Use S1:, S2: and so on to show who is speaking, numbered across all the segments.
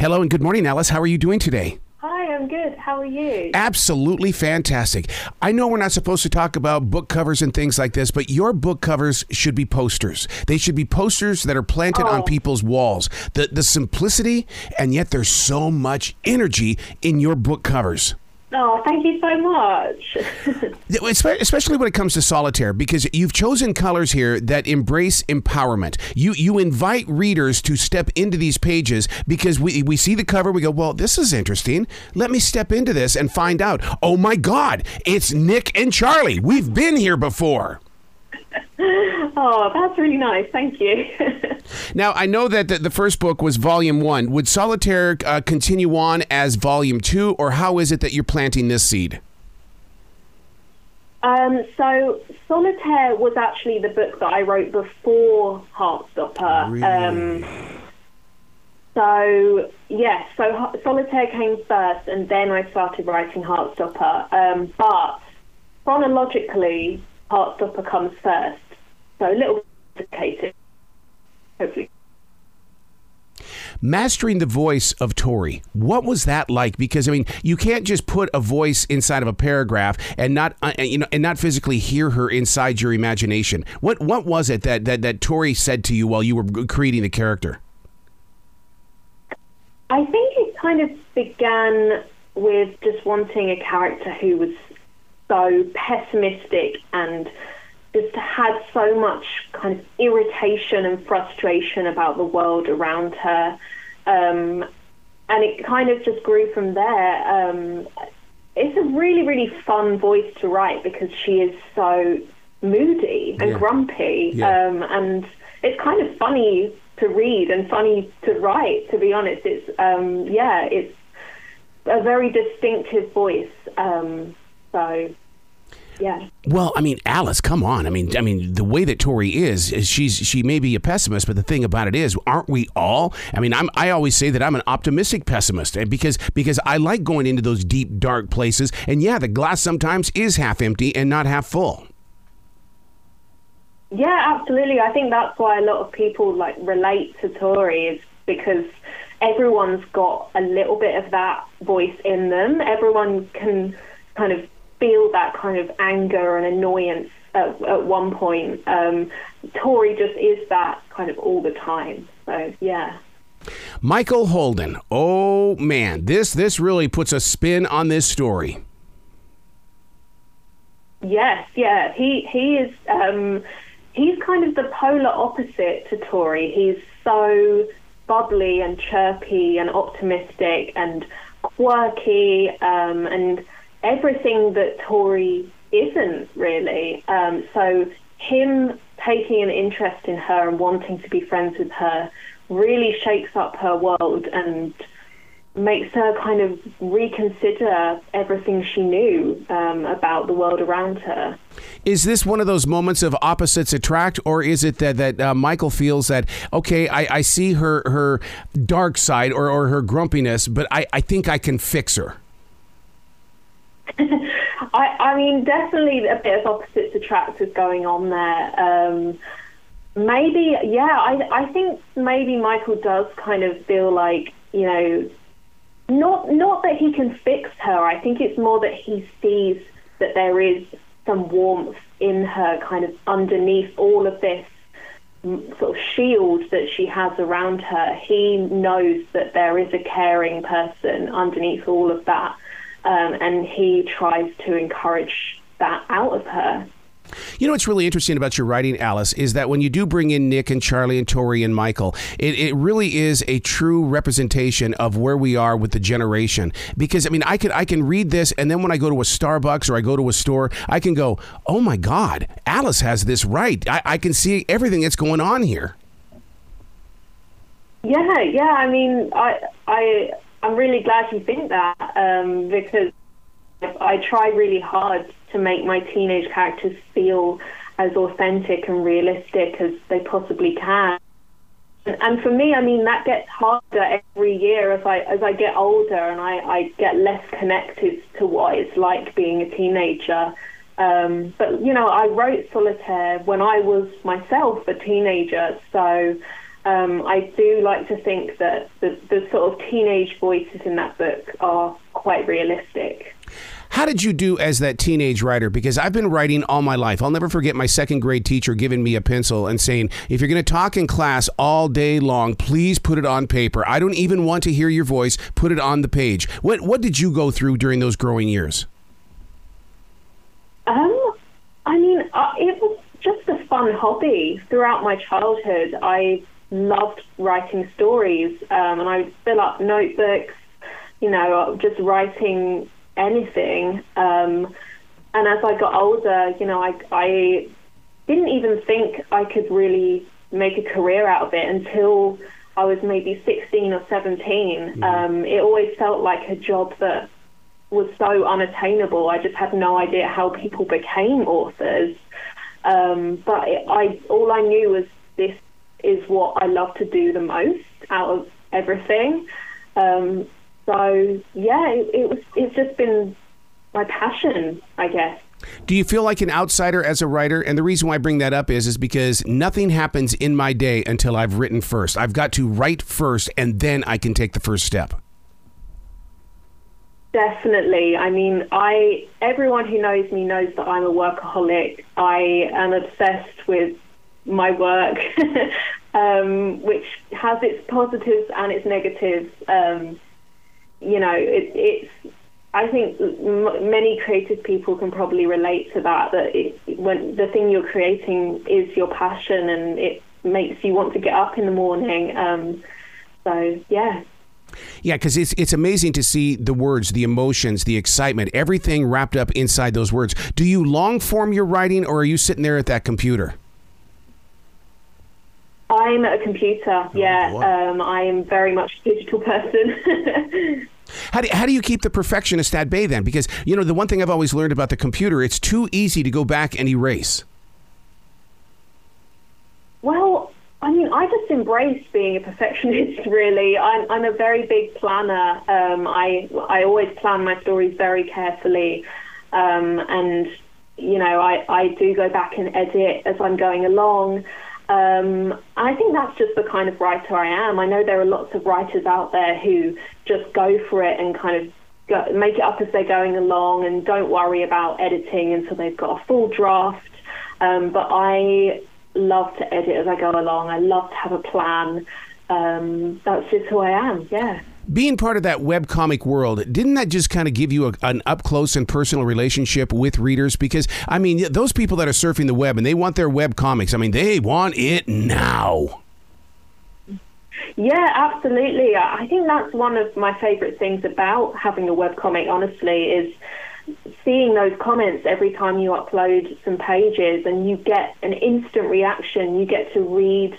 S1: Hello and good morning, Alice. How are you doing today?
S2: Hi, I'm good. How are you?
S1: Absolutely fantastic. I know we're not supposed to talk about book covers and things like this, but your book covers should be posters. They should be posters that are planted on
S2: Oh.
S1: people's walls. The the simplicity and yet there's so much energy in your book covers.
S2: Oh, thank you so much.
S1: Especially when it comes to solitaire, because you've chosen colors here that embrace empowerment. You you invite readers to step into these pages because we we see the cover, we go, well, this is interesting. Let me step into this and find out. Oh my God, it's Nick and Charlie. We've been here before.
S2: Oh, that's really nice. Thank you.
S1: Now I know that the, the first book was Volume One. Would Solitaire uh, continue on as Volume Two, or how is it that you're planting this seed?
S2: um, so, Solitaire was actually the book that I wrote before Heartstopper. Um, so, yes, so Solitaire came first, and then I started writing Heartstopper. Um, but chronologically, Heartstopper comes first. So, a little complicated. Hopefully.
S1: mastering the voice of Tori. What was that like? Because I mean, you can't just put a voice inside of a paragraph and not uh, you know and not physically hear her inside your imagination. What what was it that that that Tori said to you while you were creating the character?
S2: I think it kind of began with just wanting a character who was so pessimistic and just had so much kind of irritation and frustration about the world around her. Um, and it kind of just grew from there. Um, it's a really, really fun voice to write because she is so moody and
S1: Yeah.
S2: grumpy.
S1: Yeah.
S2: Um, and it's kind of funny to read and funny to write, to be honest. It's, um, yeah, it's a very distinctive voice. Um, so, yeah.
S1: Well, I mean, Alice, come on. I mean, I mean, the way that Tori is, is she's she may be a pessimist, but the thing about it is, aren't we all? I mean, I'm I always say that I'm an optimistic pessimist and because because I like going into those deep dark places. And yeah, the glass sometimes is half empty and not half full.
S2: Yeah, absolutely. I think that's why a lot of people like relate to Tori is because everyone's got a little bit of that voice in them. Everyone can kind of feel that kind of anger and annoyance at, at one point. Um, Tori just is that kind of all the time. So yeah.
S1: Michael Holden. Oh man, this this really puts a spin on this story.
S2: Yes, yeah. He he is um he's kind of the polar opposite to Tori. He's so bubbly and chirpy and optimistic and quirky um and everything that Tori isn't really. Um so him taking an interest in her and wanting to be friends with her really shakes up her world and makes her kind of reconsider everything she knew um, about the world around her.
S1: Is this one of those moments of opposites attract, or is it that that uh, Michael feels that okay, I, I see her her dark side or, or her grumpiness, but I, I think I can fix her.
S2: I, I mean, definitely a bit of opposites attract is going on there. Um, maybe, yeah, I, I think maybe Michael does kind of feel like, you know, not not that he can fix her. I think it's more that he sees that there is some warmth in her, kind of underneath all of this sort of shield that she has around her. He knows that there is a caring person underneath all of that, um, and he tries to encourage that out of her.
S1: You know what's really interesting about your writing, Alice, is that when you do bring in Nick and Charlie and Tori and Michael, it, it really is a true representation of where we are with the generation. Because I mean, I can I can read this, and then when I go to a Starbucks or I go to a store, I can go, "Oh my God, Alice has this right." I, I can see everything that's going on here.
S2: Yeah, yeah. I mean, I, I, I'm really glad you think that um, because I try really hard to make my teenage characters feel as authentic and realistic as they possibly can. And, for me, I mean, that gets harder every year as I as I get older and I, I get less connected to what it's like being a teenager. Um, but you know, I wrote Solitaire when I was myself a teenager, so um, I do like to think that the, the sort of teenage voices in that book are quite realistic.
S1: How did you do as that teenage writer? Because I've been writing all my life. I'll never forget my second grade teacher giving me a pencil and saying, if you're going to talk in class all day long, please put it on paper. I don't even want to hear your voice. Put it on the page. What, what did you go through during those growing years?
S2: Um, I mean, uh, it was just a fun hobby throughout my childhood. I loved writing stories, um, and I would fill up notebooks, you know, just writing anything. Um, and as I got older, you know, I, I didn't even think I could really make a career out of it until I was maybe 16 or 17. Mm-hmm. Um, it always felt like a job that was so unattainable. I just had no idea how people became authors. Um, but it, I, all I knew was this is what I love to do the most out of everything. Um, so yeah, it, it was. It's just been my passion, I guess.
S1: Do you feel like an outsider as a writer? And the reason why I bring that up is is because nothing happens in my day until I've written first. I've got to write first and then I can take the first step.
S2: Definitely. I mean, I everyone who knows me knows that I'm a workaholic. I am obsessed with my work, um, which has its positives and its negatives. Um, you know, it, it's. I think m- many creative people can probably relate to that. That it, when the thing you're creating is your passion, and it makes you want to get up in the morning. Um, so yeah.
S1: Yeah, because it's it's amazing to see the words, the emotions, the excitement, everything wrapped up inside those words. Do you long form your writing, or are you sitting there at that computer?
S2: I'm at a computer. Oh, yeah, um, I am very much a digital person.
S1: How do, how do you keep the perfectionist at bay then? Because, you know, the one thing I've always learned about the computer, it's too easy to go back and erase.
S2: Well, I mean, I just embrace being a perfectionist, really. I'm, I'm a very big planner. Um, I, I always plan my stories very carefully. Um, and, you know, I, I do go back and edit as I'm going along. Um, I think that's just the kind of writer I am. I know there are lots of writers out there who just go for it and kind of go, make it up as they're going along and don't worry about editing until they've got a full draft. Um, but I love to edit as I go along. I love to have a plan. Um, that's just who I am. Yeah
S1: being part of that web comic world, didn't that just kind of give you a, an up close and personal relationship with readers? Because I mean, those people that are surfing the web and they want their web comics. I mean, they want it now.
S2: Yeah, absolutely. I think that's one of my favorite things about having a web comic. Honestly, is seeing those comments every time you upload some pages, and you get an instant reaction. You get to read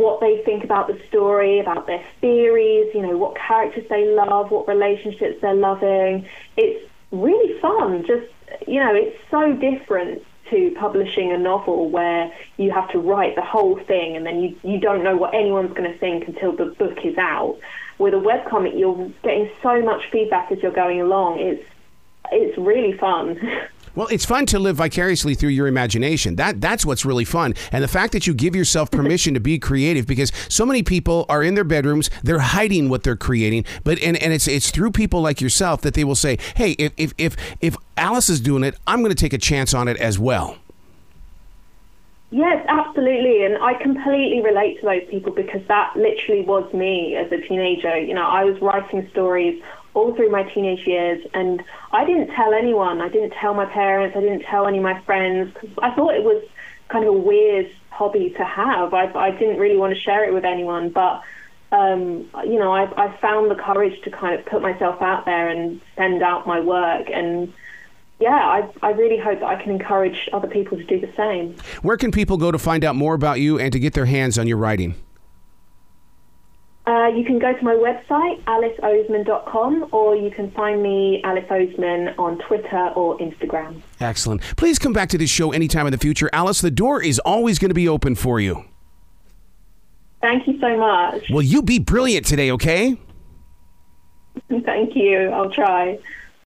S2: what they think about the story, about their theories, you know, what characters they love, what relationships they're loving. It's really fun. Just, you know, it's so different to publishing a novel where you have to write the whole thing and then you, you don't know what anyone's going to think until the book is out. With a webcomic, you're getting so much feedback as you're going along. It's, it's really fun.
S1: Well, it's fun to live vicariously through your imagination. That that's what's really fun. And the fact that you give yourself permission to be creative because so many people are in their bedrooms, they're hiding what they're creating, but and, and it's it's through people like yourself that they will say, "Hey, if if if, if Alice is doing it, I'm going to take a chance on it as well."
S2: Yes, absolutely. And I completely relate to those people because that literally was me as a teenager. You know, I was writing stories all through my teenage years, and I didn't tell anyone. I didn't tell my parents. I didn't tell any of my friends because I thought it was kind of a weird hobby to have. I, I didn't really want to share it with anyone, but um, you know, I, I found the courage to kind of put myself out there and send out my work and yeah, I, I really hope that I can encourage other people to do the same.
S1: Where can people go to find out more about you and to get their hands on your writing?
S2: Uh, you can go to my website, aliceoseman.com, or you can find me, Alice Oseman, on Twitter or Instagram.
S1: Excellent. Please come back to this show anytime in the future. Alice, the door is always going to be open for you.
S2: Thank you so much.
S1: Well, you be brilliant today, okay?
S2: Thank you. I'll try.